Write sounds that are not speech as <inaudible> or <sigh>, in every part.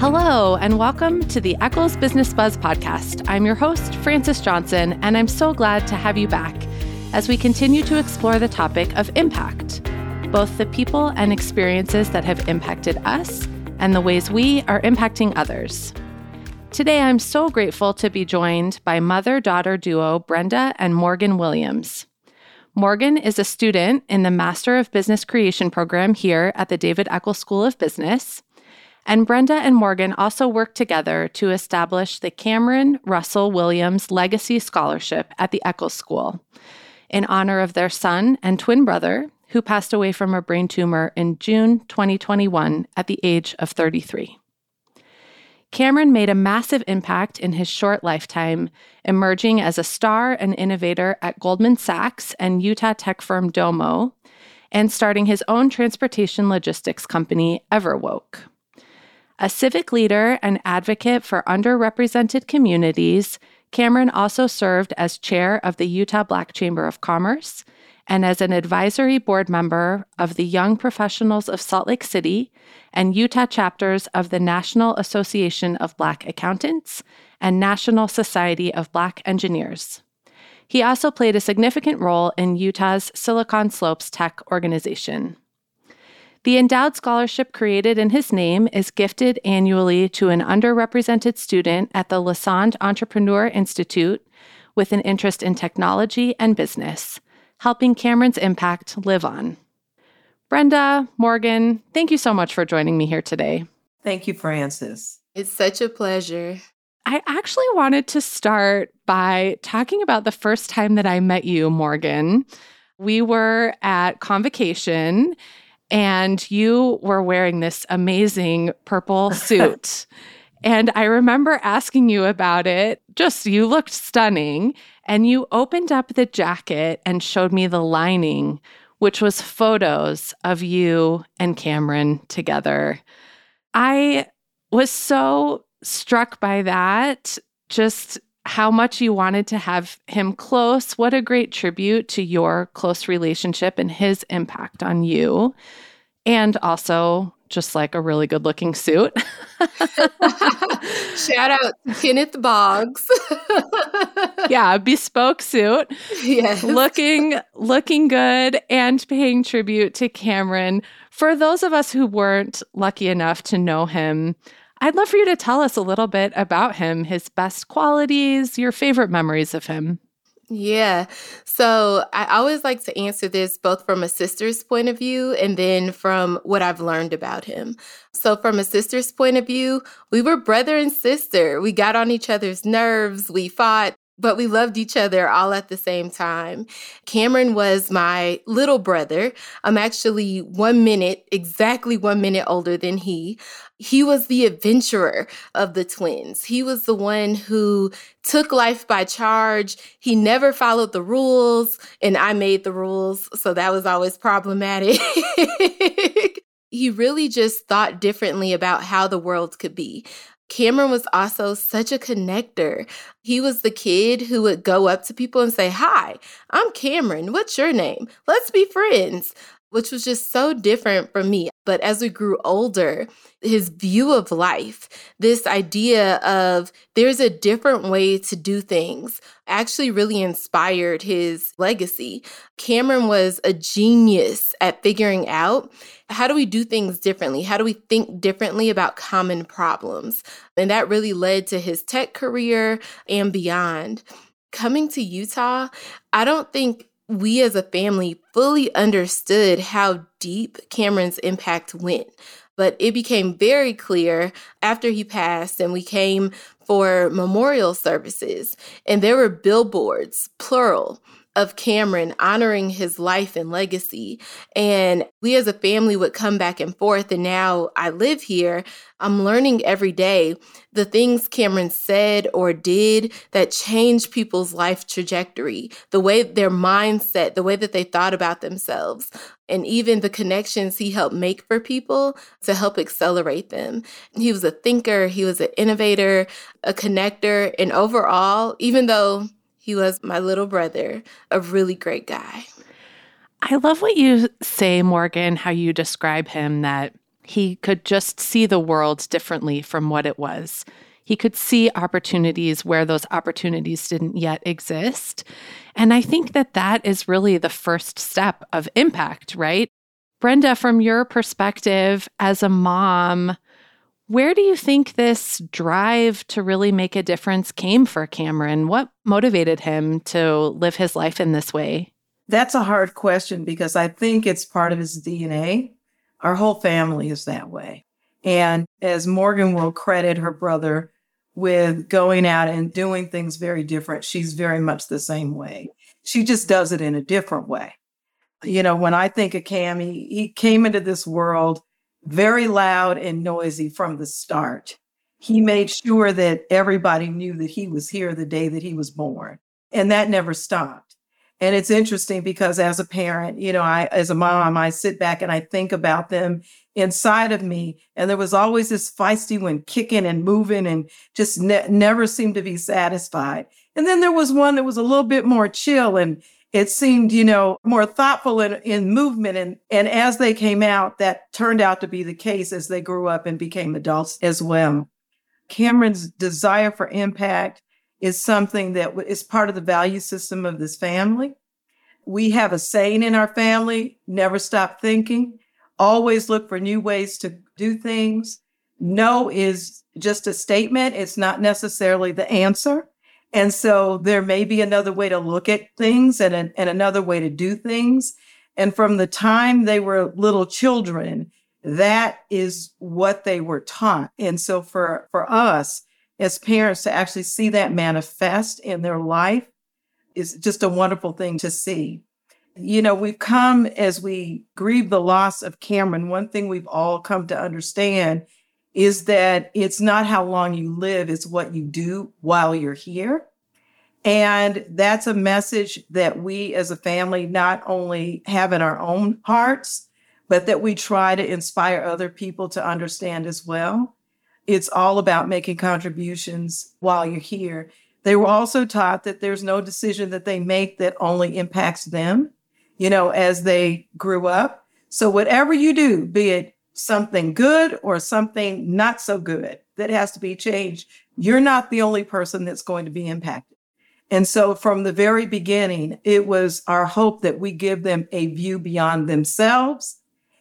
Hello, and welcome to the Eccles Business Buzz podcast. I'm your host, Frances Johnson, and I'm so glad to have you back as we continue to explore the topic of impact, both the people and experiences that have impacted us and the ways we are impacting others. Today, I'm so grateful to be joined by mother daughter duo Brenda and Morgan Williams. Morgan is a student in the Master of Business Creation program here at the David Eccles School of Business. And Brenda and Morgan also worked together to establish the Cameron Russell Williams Legacy Scholarship at the Eccles School in honor of their son and twin brother, who passed away from a brain tumor in June 2021 at the age of 33. Cameron made a massive impact in his short lifetime, emerging as a star and innovator at Goldman Sachs and Utah tech firm Domo, and starting his own transportation logistics company, Everwoke. A civic leader and advocate for underrepresented communities, Cameron also served as chair of the Utah Black Chamber of Commerce and as an advisory board member of the Young Professionals of Salt Lake City and Utah chapters of the National Association of Black Accountants and National Society of Black Engineers. He also played a significant role in Utah's Silicon Slopes Tech organization. The endowed scholarship created in his name is gifted annually to an underrepresented student at the Lassonde Entrepreneur Institute with an interest in technology and business helping Cameron's impact live on. Brenda, Morgan, thank you so much for joining me here today. Thank you, Frances. It's such a pleasure. I actually wanted to start by talking about the first time that I met you, Morgan. We were at convocation and you were wearing this amazing purple <laughs> suit. and I remember asking you about it. Just you looked stunning. And you opened up the jacket and showed me the lining, which was photos of you and Cameron together. I was so struck by that, just how much you wanted to have him close. What a great tribute to your close relationship and his impact on you. And also just like a really good looking suit. <laughs> Shout out Kenneth Boggs. <laughs> yeah, bespoke suit. Yes. Looking looking good and paying tribute to Cameron. For those of us who weren't lucky enough to know him, I'd love for you to tell us a little bit about him, his best qualities, your favorite memories of him. Yeah. So I always like to answer this both from a sister's point of view and then from what I've learned about him. So, from a sister's point of view, we were brother and sister. We got on each other's nerves, we fought, but we loved each other all at the same time. Cameron was my little brother. I'm actually one minute, exactly one minute older than he. He was the adventurer of the twins. He was the one who took life by charge. He never followed the rules, and I made the rules. So that was always problematic. <laughs> he really just thought differently about how the world could be. Cameron was also such a connector. He was the kid who would go up to people and say, Hi, I'm Cameron. What's your name? Let's be friends, which was just so different from me. But as we grew older, his view of life, this idea of there's a different way to do things, actually really inspired his legacy. Cameron was a genius at figuring out how do we do things differently? How do we think differently about common problems? And that really led to his tech career and beyond. Coming to Utah, I don't think we as a family fully understood how deep Cameron's impact went. But it became very clear after he passed and we came for memorial services, and there were billboards, plural, of Cameron honoring his life and legacy. And we as a family would come back and forth. And now I live here. I'm learning every day the things Cameron said or did that changed people's life trajectory, the way their mindset, the way that they thought about themselves, and even the connections he helped make for people to help accelerate them. He was a thinker, he was an innovator, a connector, and overall, even though he was my little brother, a really great guy. I love what you say, Morgan, how you describe him that He could just see the world differently from what it was. He could see opportunities where those opportunities didn't yet exist. And I think that that is really the first step of impact, right? Brenda, from your perspective as a mom, where do you think this drive to really make a difference came for Cameron? What motivated him to live his life in this way? That's a hard question because I think it's part of his DNA. Our whole family is that way. And as Morgan will credit her brother with going out and doing things very different, she's very much the same way. She just does it in a different way. You know, when I think of Cam, he, he came into this world very loud and noisy from the start. He made sure that everybody knew that he was here the day that he was born. And that never stopped. And it's interesting because as a parent, you know, I, as a mom, I sit back and I think about them inside of me. And there was always this feisty one kicking and moving and just ne- never seemed to be satisfied. And then there was one that was a little bit more chill and it seemed, you know, more thoughtful in, in movement. And, and as they came out, that turned out to be the case as they grew up and became adults as well. Cameron's desire for impact is something that is part of the value system of this family. We have a saying in our family never stop thinking, always look for new ways to do things. No is just a statement, it's not necessarily the answer. And so there may be another way to look at things and, and another way to do things. And from the time they were little children, that is what they were taught. And so for, for us as parents to actually see that manifest in their life is just a wonderful thing to see. You know, we've come as we grieve the loss of Cameron. One thing we've all come to understand is that it's not how long you live, it's what you do while you're here. And that's a message that we as a family not only have in our own hearts, but that we try to inspire other people to understand as well. It's all about making contributions while you're here. They were also taught that there's no decision that they make that only impacts them, you know, as they grew up. So whatever you do, be it something good or something not so good that has to be changed, you're not the only person that's going to be impacted. And so from the very beginning, it was our hope that we give them a view beyond themselves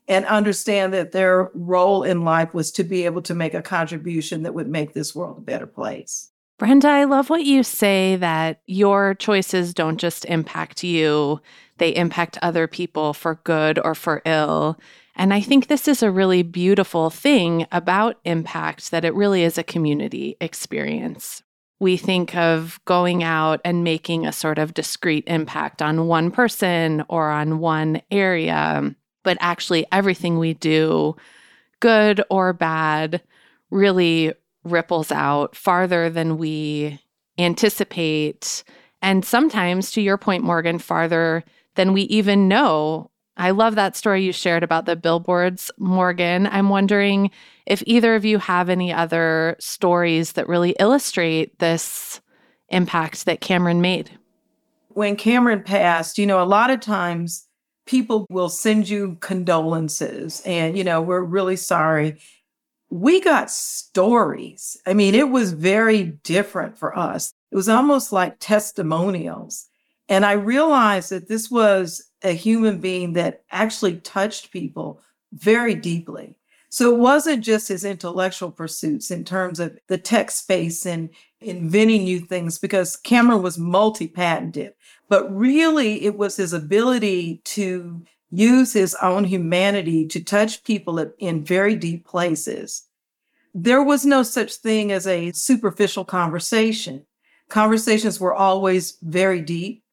and understand that their role in life was to be able to make a contribution that would make this world a better place. Brenda, I love what you say that your choices don't just impact you, they impact other people for good or for ill. And I think this is a really beautiful thing about impact that it really is a community experience. We think of going out and making a sort of discrete impact on one person or on one area, but actually, everything we do, good or bad, really ripples out farther than we anticipate. And sometimes, to your point, Morgan, farther than we even know I love that story you shared about the billboards, Morgan. I'm wondering if either of you have any other stories that really illustrate this impact that Cameron made. When Cameron passed, you know, a lot of times people will send you condolences and, you know, we're really sorry. We got stories. I mean, it was very different for us. It was almost like testimonials. And I realized that this was a human being that actually touched people very deeply. So it wasn't just his intellectual pursuits in terms of the tech space and inventing new things, because Cameron was multi patented, but really it was his ability to use his own humanity to touch people in very deep places. There was no such thing as a superficial conversation. Conversations were always very deep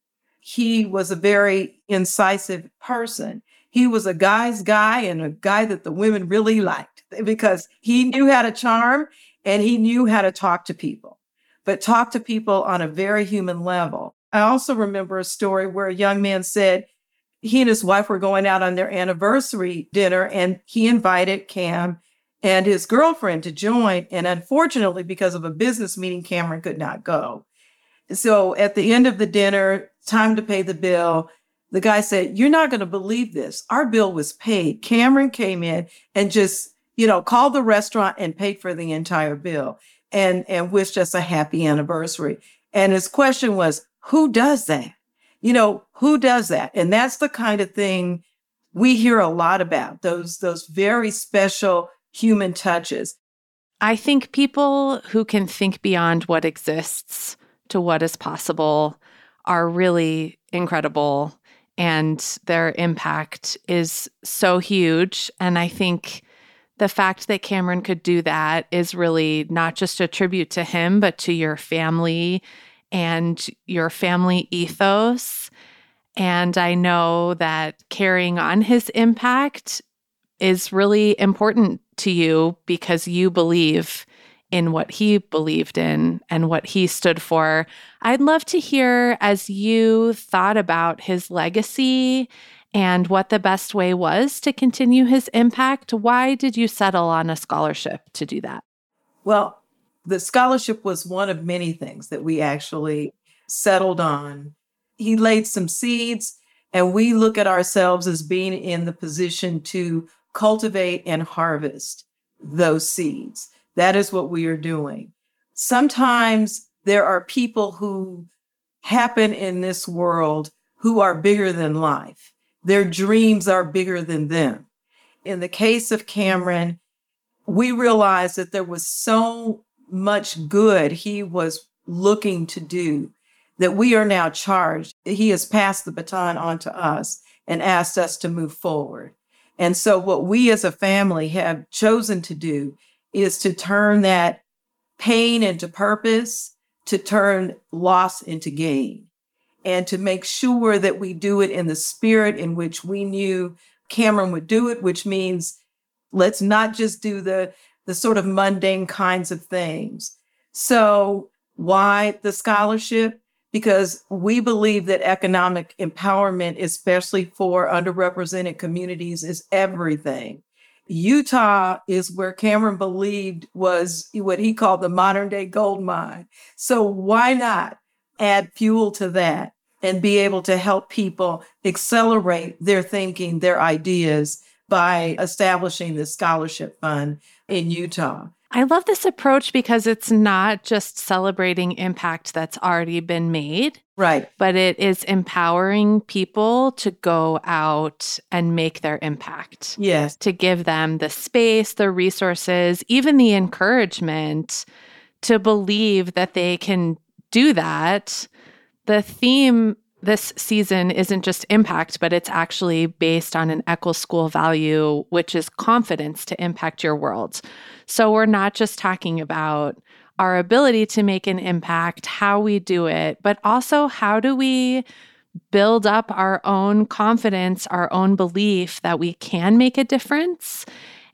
he was a very incisive person. He was a guy's guy and a guy that the women really liked because he knew how to charm and he knew how to talk to people, but talk to people on a very human level. I also remember a story where a young man said he and his wife were going out on their anniversary dinner and he invited Cam and his girlfriend to join. And unfortunately, because of a business meeting, Cameron could not go. So at the end of the dinner, time to pay the bill. The guy said, You're not going to believe this. Our bill was paid. Cameron came in and just you know, called the restaurant and paid for the entire bill and, and wished us a happy anniversary. And his question was, who does that? You know, who does that? And that's the kind of thing we hear a lot about those, those very special human touches. I think people who can think beyond what exists to what is possible are really incredible and their impact is so huge. And I think the fact that Cameron could do that is really not just a tribute to him, but to your family and your family ethos. And I know that carrying on his impact is really important to you because you believe in what he believed in and what he stood for. I'd love to hear as you thought about his legacy and what the best way was to continue his impact. Why did you settle on a scholarship to do that? Well, the scholarship was one of many things that we actually settled on. He laid some seeds, and we look at ourselves as being in the position to cultivate and harvest those seeds. That is what we are doing. Sometimes there are people who happen in this world who are bigger than life. Their dreams are bigger than them. In the case of Cameron, we realized that there was so much good he was looking to do that we are now charged. He has passed the baton on to us and asked us to move forward. And so, what we as a family have chosen to do is to turn that pain into purpose, to turn loss into gain, and to make sure that we do it in the spirit in which we knew Cameron would do it, which means let's not just do the, the sort of mundane kinds of things. So, why the scholarship? Because we believe that economic empowerment, especially for underrepresented communities, is everything. Utah is where Cameron believed was what he called the modern day gold mine. So why not add fuel to that and be able to help people accelerate their thinking, their ideas by establishing the scholarship fund in Utah? I love this approach because it's not just celebrating impact that's already been made. Right. But it is empowering people to go out and make their impact. Yes. To give them the space, the resources, even the encouragement to believe that they can do that. The theme this season isn't just impact, but it's actually based on an Eccles School value, which is confidence to impact your world. So we're not just talking about our ability to make an impact, how we do it, but also how do we build up our own confidence, our own belief that we can make a difference.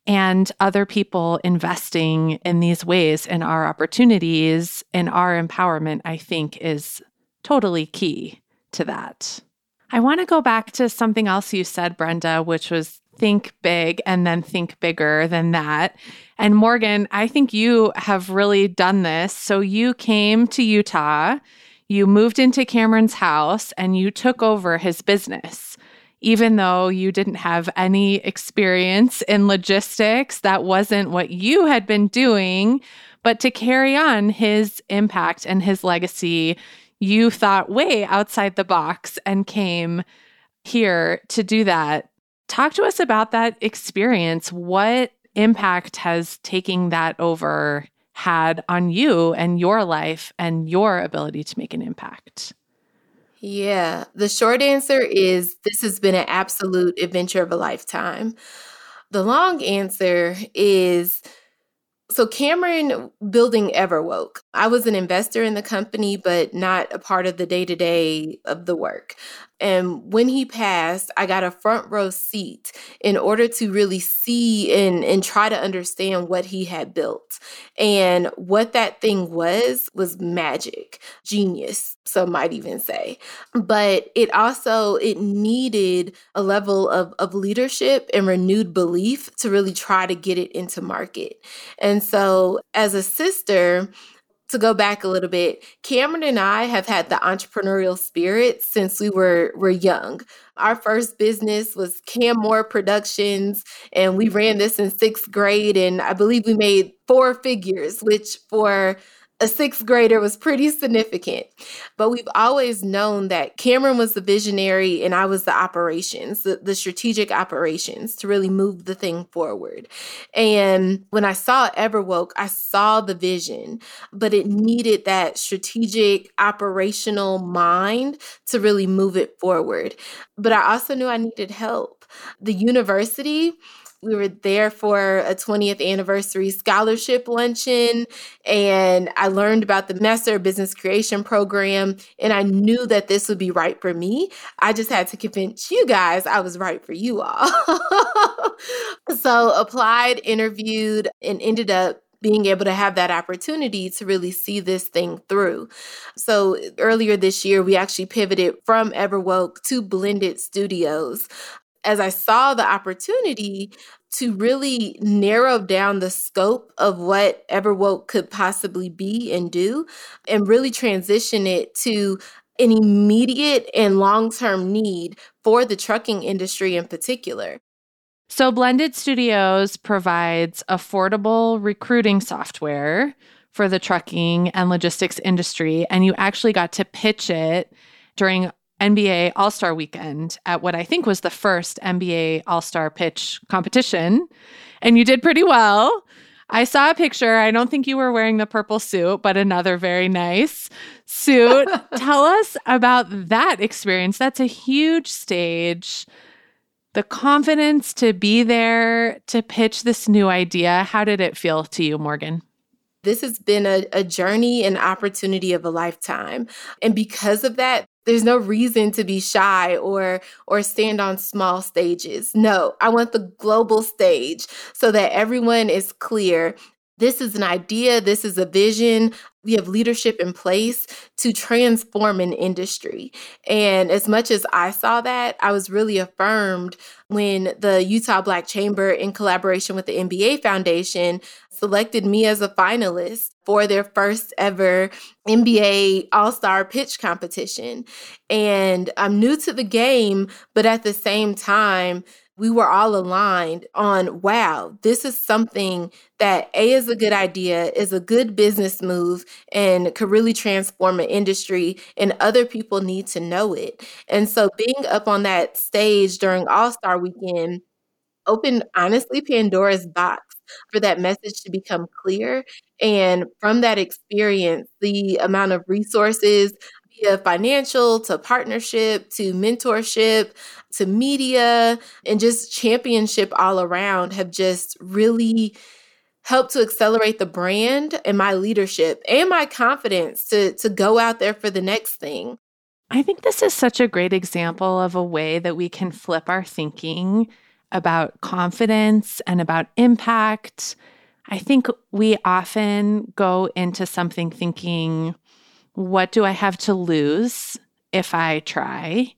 And other people investing in these ways in our opportunities and our empowerment, I think, is totally key to that. I want to go back to something else you said, Brenda, which was think big and then think bigger than that. And Morgan, I think you have really done this. So you came to Utah, you moved into Cameron's house, and you took over his business. Even though you didn't have any experience in logistics, that wasn't what you had been doing. But to carry on his impact and his legacy, you thought way outside the box and came here to do that. Talk to us about that experience. What impact has taking that over had on you and your life and your ability to make an impact? Yeah, the short answer is this has been an absolute adventure of a lifetime. The long answer is so, Cameron building Everwoke, I was an investor in the company, but not a part of the day to day of the work. And when he passed, I got a front row seat in order to really see and, and try to understand what he had built. And what that thing was, was magic, genius, some might even say. But it also, it needed a level of, of leadership and renewed belief to really try to get it into market. And so as a sister, to go back a little bit, Cameron and I have had the entrepreneurial spirit since we were were young. Our first business was Cam Moore Productions, and we ran this in sixth grade, and I believe we made four figures, which for a sixth grader was pretty significant. But we've always known that Cameron was the visionary and I was the operations, the, the strategic operations to really move the thing forward. And when I saw Everwoke, I saw the vision, but it needed that strategic operational mind to really move it forward. But I also knew I needed help. The university, we were there for a 20th anniversary scholarship luncheon and I learned about the Messer business creation program and I knew that this would be right for me. I just had to convince you guys I was right for you all. <laughs> so applied, interviewed and ended up being able to have that opportunity to really see this thing through. So earlier this year, we actually pivoted from Everwoke to Blended Studios as I saw the opportunity to really narrow down the scope of what Everwoke could possibly be and do, and really transition it to an immediate and long term need for the trucking industry in particular. So, Blended Studios provides affordable recruiting software for the trucking and logistics industry. And you actually got to pitch it during NBA All Star weekend at what I think was the first NBA All Star pitch competition. And you did pretty well. I saw a picture. I don't think you were wearing the purple suit, but another very nice suit. <laughs> Tell us about that experience. That's a huge stage. The confidence to be there to pitch this new idea. How did it feel to you, Morgan? This has been a, a journey and opportunity of a lifetime. And because of that, there's no reason to be shy or or stand on small stages. No, I want the global stage so that everyone is clear. This is an idea, this is a vision. We have leadership in place to transform an industry. And as much as I saw that, I was really affirmed when the Utah Black Chamber, in collaboration with the NBA Foundation, selected me as a finalist for their first ever NBA All Star pitch competition. And I'm new to the game, but at the same time, we were all aligned on wow, this is something that A is a good idea, is a good business move, and could really transform an industry, and other people need to know it. And so being up on that stage during All Star weekend opened honestly Pandora's box for that message to become clear. And from that experience, the amount of resources, via financial to partnership to mentorship to media and just championship all around have just really helped to accelerate the brand and my leadership and my confidence to to go out there for the next thing. I think this is such a great example of a way that we can flip our thinking about confidence and about impact. I think we often go into something thinking, what do I have to lose if I try?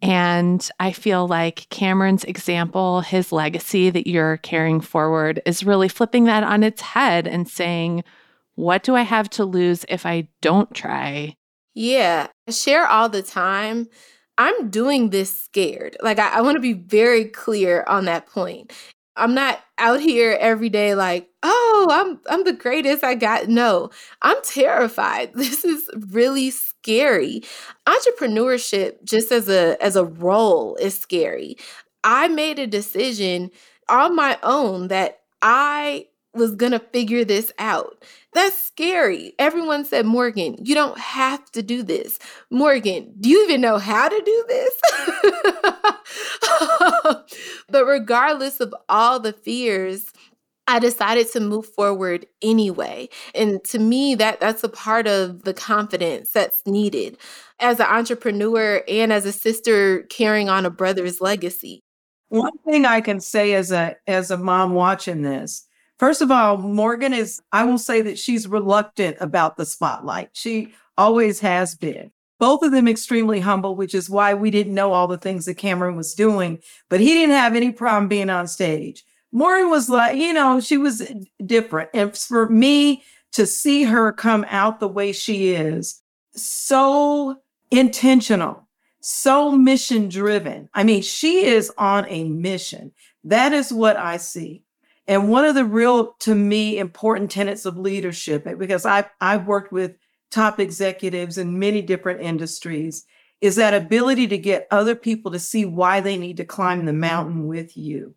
And I feel like Cameron's example, his legacy that you're carrying forward, is really flipping that on its head and saying, what do I have to lose if I don't try? Yeah, I share all the time I'm doing this scared. Like, I, I want to be very clear on that point. I'm not out here every day like, oh, I'm I'm the greatest. I got no. I'm terrified. <laughs> This is really scary. Entrepreneurship just as a as a role is scary. I made a decision on my own that I was going to figure this out. That's scary. Everyone said, Morgan, you don't have to do this. Morgan, do you even know how to do this? <laughs> but regardless of all the fears, I decided to move forward anyway. And to me, that that's a part of the confidence that's needed as an entrepreneur and as a sister carrying on a brother's legacy. One thing I can say as a as a mom watching this First of all, Morgan is, I will say that she's reluctant about the spotlight. She always has been. Both of them extremely humble, which is why we didn't know all the things that Cameron was doing, but he didn't have any problem being on stage. Morgan was like, you know, she was different. And for me to see her come out the way she is, so intentional, so mission driven. I mean, she is on a mission. That is what I see. And one of the real, to me, important tenets of leadership, eh, because I've, I've worked with top executives in many different industries, is that ability to get other people to see why they need to climb the mountain with you.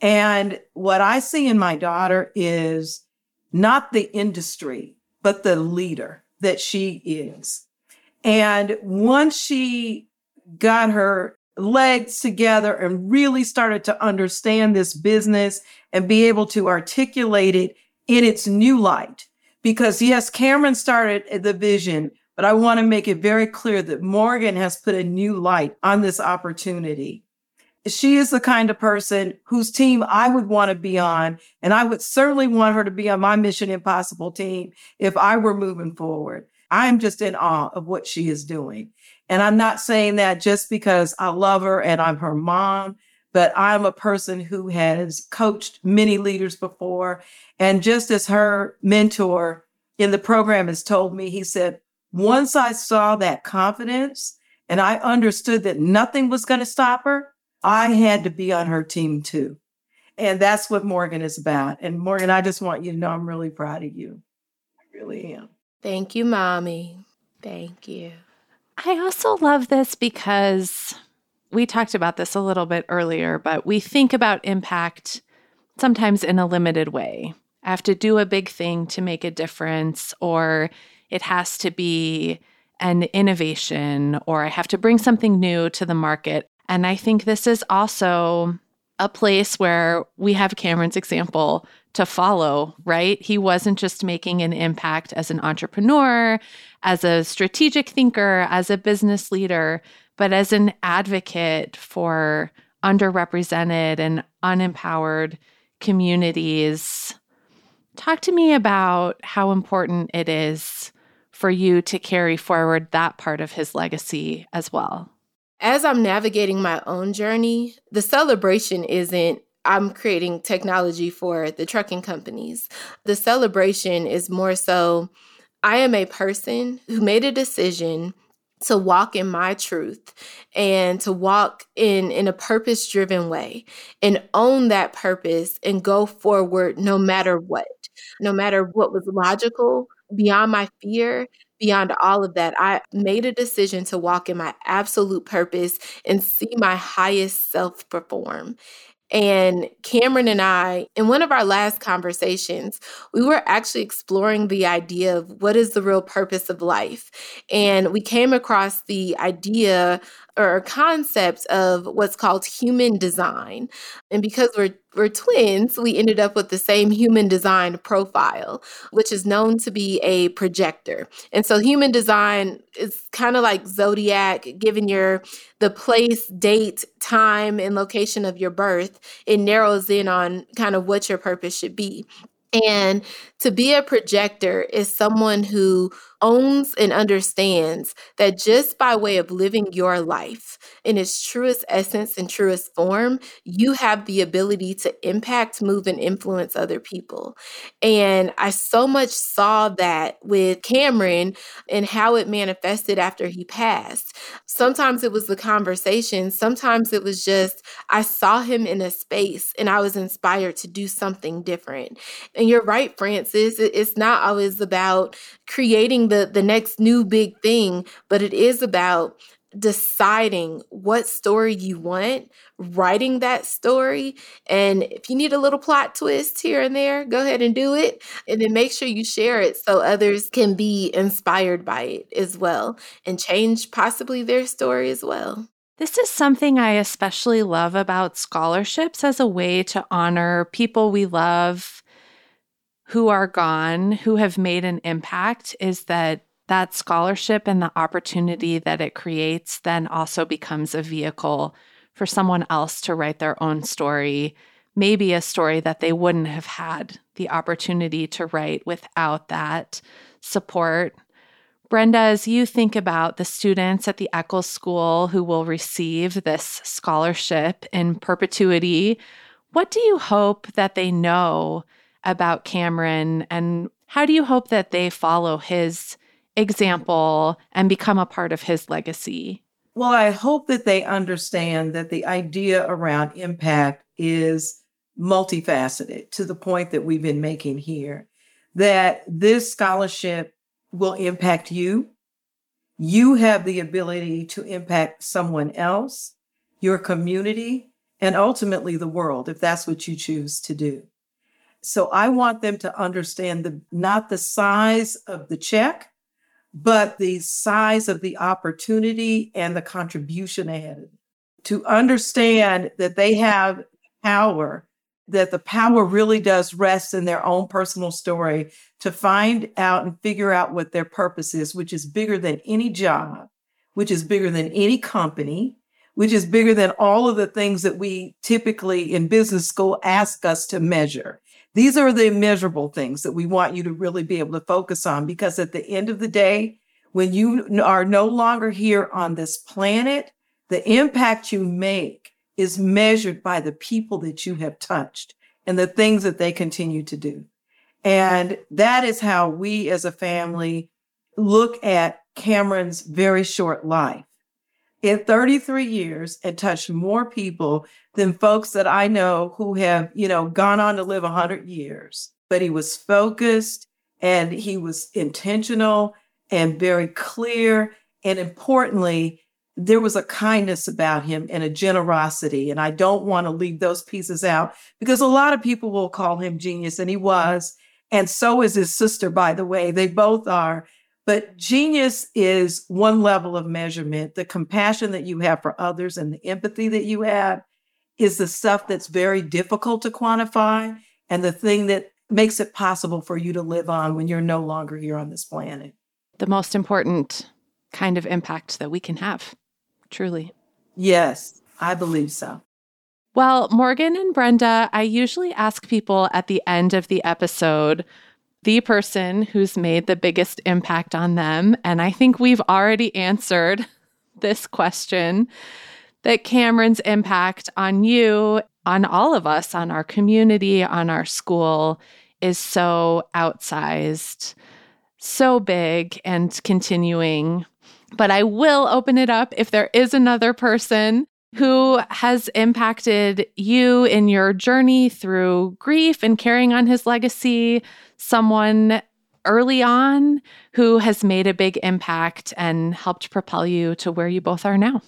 And what I see in my daughter is not the industry, but the leader that she is. And once she got her legs together and really started to understand this business and be able to articulate it in its new light. Because yes, Cameron started the vision, but I want to make it very clear that Morgan has put a new light on this opportunity. She is the kind of person whose team I would want to be on. And I would certainly want her to be on my Mission Impossible team if I were moving forward. I'm just in awe of what she is doing. And I'm not saying that just because I love her and I'm her mom, but I'm a person who has coached many leaders before. And just as her mentor in the program has told me, he said, once I saw that confidence and I understood that nothing was going to stop her, I had to be on her team too. And that's what Morgan is about. And Morgan, I just want you to know I'm really proud of you. I really am. Thank you, Mommy. Thank you. I also love this because we talked about this a little bit earlier, but we think about impact sometimes in a limited way. I have to do a big thing to make a difference, or it has to be an innovation, or I have to bring something new to the market. And I think this is also a place where we have Cameron's example to follow, right? He wasn't just making an impact as an entrepreneur, as a strategic thinker, as a business leader, but as an advocate for underrepresented and unempowered communities. Talk to me about how important it is for you to carry forward that part of his legacy as well. As I'm navigating my own journey, the celebration isn't I'm creating technology for the trucking companies. The celebration is more so I am a person who made a decision to walk in my truth and to walk in in a purpose driven way and own that purpose and go forward no matter what no matter what was logical beyond my fear beyond all of that i made a decision to walk in my absolute purpose and see my highest self perform and Cameron and I, in one of our last conversations, we were actually exploring the idea of what is the real purpose of life. And we came across the idea or concept of what's called human design. And because we're we're twins, we ended up with the same human design profile, which is known to be a projector. And so human design is kind of like zodiac, given your the place, date, time, and location of your birth, it narrows in on kind of what your purpose should be. And to be a projector is someone who owns and understands that just by way of living your life in its truest essence and truest form, you have the ability to impact, move, and influence other people. And I so much saw that with Cameron and how it manifested after he passed. Sometimes it was the conversation, sometimes it was just I saw him in a space and I was inspired to do something different. And you're right, Frances, it's not always about creating the the next new big thing, but it is about deciding what story you want, writing that story. And if you need a little plot twist here and there, go ahead and do it. And then make sure you share it so others can be inspired by it as well and change possibly their story as well. This is something I especially love about scholarships as a way to honor people we love who are gone, who have made an impact, is that that scholarship and the opportunity that it creates then also becomes a vehicle for someone else to write their own story, maybe a story that they wouldn't have had the opportunity to write without that support. Brenda, as you think about the students at the Eccles School who will receive this scholarship in perpetuity, what do you hope that they know about Cameron and how do you hope that they follow his example and become a part of his legacy? Well, I hope that they understand that the idea around impact is multifaceted to the point that we've been making here. That this scholarship will impact you. You have the ability to impact someone else, your community, and ultimately the world, if that's what you choose to do. So I want them to understand the not the size of the check, but the size of the opportunity and the contribution added. To understand that they have power, that the power really does rest in their own personal story to find out and figure out what their purpose is, which is bigger than any job, which is bigger than any company, which is bigger than all of the things that we typically in business school ask us to measure. These are the immeasurable things that we want you to really be able to focus on because at the end of the day, when you are no longer here on this planet, the impact you make is measured by the people that you have touched and the things that they continue to do. And that is how we as a family look at Cameron's very short life in 33 years and touched more people than folks that I know who have, you know, gone on to live 100 years. But he was focused and he was intentional and very clear. And importantly, there was a kindness about him and a generosity. And I don't want to leave those pieces out because a lot of people will call him genius, and he was. And so is his sister, by the way. They both are. But genius is one level of measurement. The compassion that you have for others and the empathy that you have is the stuff that's very difficult to quantify and the thing that makes it possible for you to live on when you're no longer here on this planet. The most important kind of impact that we can have, truly. Yes, I believe so. Well, Morgan and Brenda, I usually ask people at the end of the episode the person who's made the biggest impact on them. And I think we've already answered <laughs> this question that Cameron's impact on you, on all of us, on our community, on our school is so outsized, so big, and continuing. But I will open it up if there is another person who has impacted you in your journey through grief and carrying on his legacy, someone early on who has made a big impact and helped propel you to where you both are now?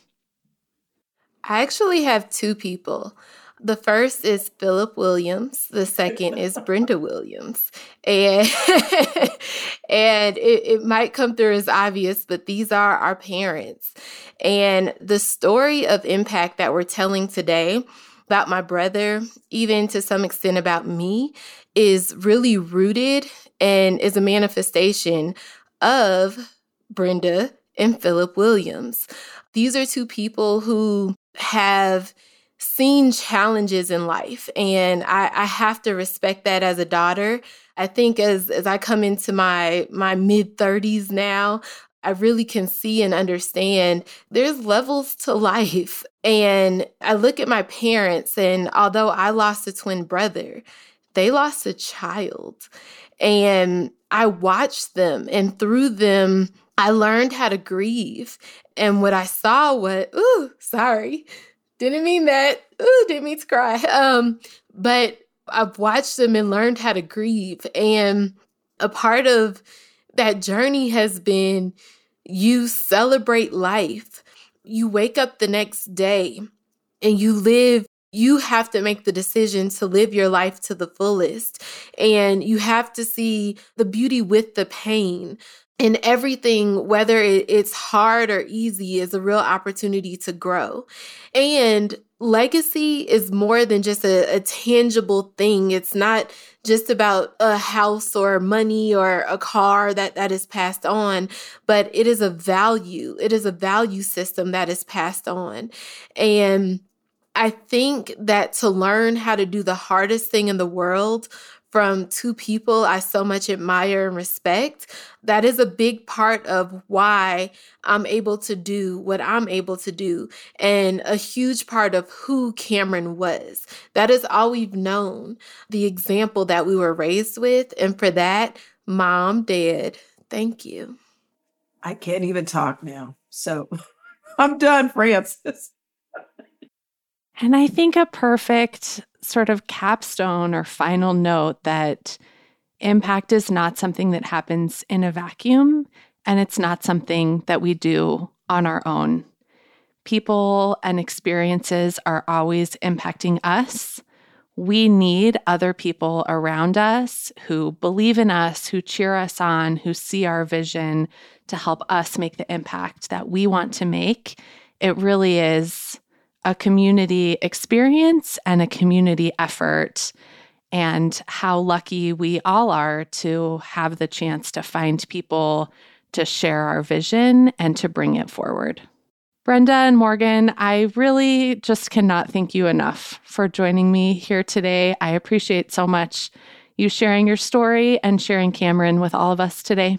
I actually have two people. The first is Philip Williams. The second is <laughs> Brenda Williams. And <laughs> and it, it might come through as obvious, but these are our parents. And the story of impact that we're telling today about my brother, even to some extent about me, is really rooted and is a manifestation of Brenda and Philip Williams. These are two people who have seen challenges in life, and I, I have to respect that as a daughter. I think as as I come into my my mid 30s now, I really can see and understand there's levels to life. And I look at my parents, and although I lost a twin brother, they lost a child. And I watched them, and through them, I learned how to grieve. And what I saw was, ooh, sorry, didn't mean that. Ooh, didn't mean to cry. Um, but I've watched them and learned how to grieve. And a part of that journey has been you celebrate life. You wake up the next day and you live you have to make the decision to live your life to the fullest. And you have to see the beauty with the pain. And everything, whether it's hard or easy, is a real opportunity to grow. And legacy is more than just a, a, tangible thing. It's not just about a house or money or a car that, that is passed on, but it is a value. It is a value system that is passed on. And I think that to learn how to do the hardest thing in the world from two people I so much admire and respect, that is a big part of why I'm able to do what I'm able to do, and a huge part of who Cameron was. That is all we've known, the example that we were raised with. And for that, Mom, Dad, thank you. I can't even talk now. So <laughs> I'm done, Frances. <laughs> and I think a perfect sort of capstone or final note that impact is not something that happens in a vacuum and it's not something that we do on our own. People and experiences are always impacting us. We need other people around us who believe in us, who cheer us on, who see our vision to help us make the impact that we want to make. It really is a community experience and a community effort, and how lucky we all are to have the chance to find people to share our vision and to bring it forward. Brenda and Morgan, I really just cannot thank you enough for joining me here today. I appreciate so much you sharing your story and sharing Cameron with all of us today.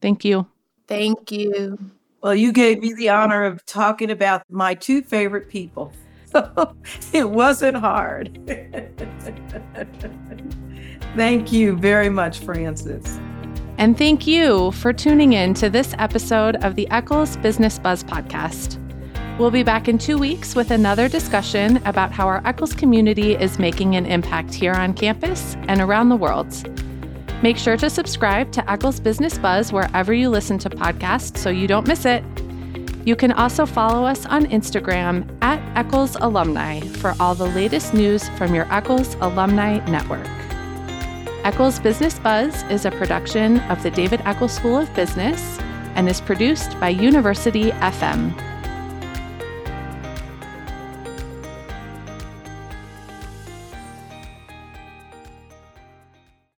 Thank you. Thank you. Well, you gave me the honor of talking about my two favorite people. <laughs> It wasn't hard. <laughs> Thank you very much, Frances. And thank you for tuning in to this episode of the Eccles Business Buzz podcast. We'll be back in two weeks with another discussion about how our Eccles community is making an impact here on campus and around the world. Make sure to subscribe to Eccles Business Buzz wherever you listen to podcasts so you don't miss it. You can also follow us on Instagram at Eccles Alumni for all the latest news from your Eccles Alumni Network. Eccles Business Buzz is a production of the David Eccles School of Business and is produced by University FM.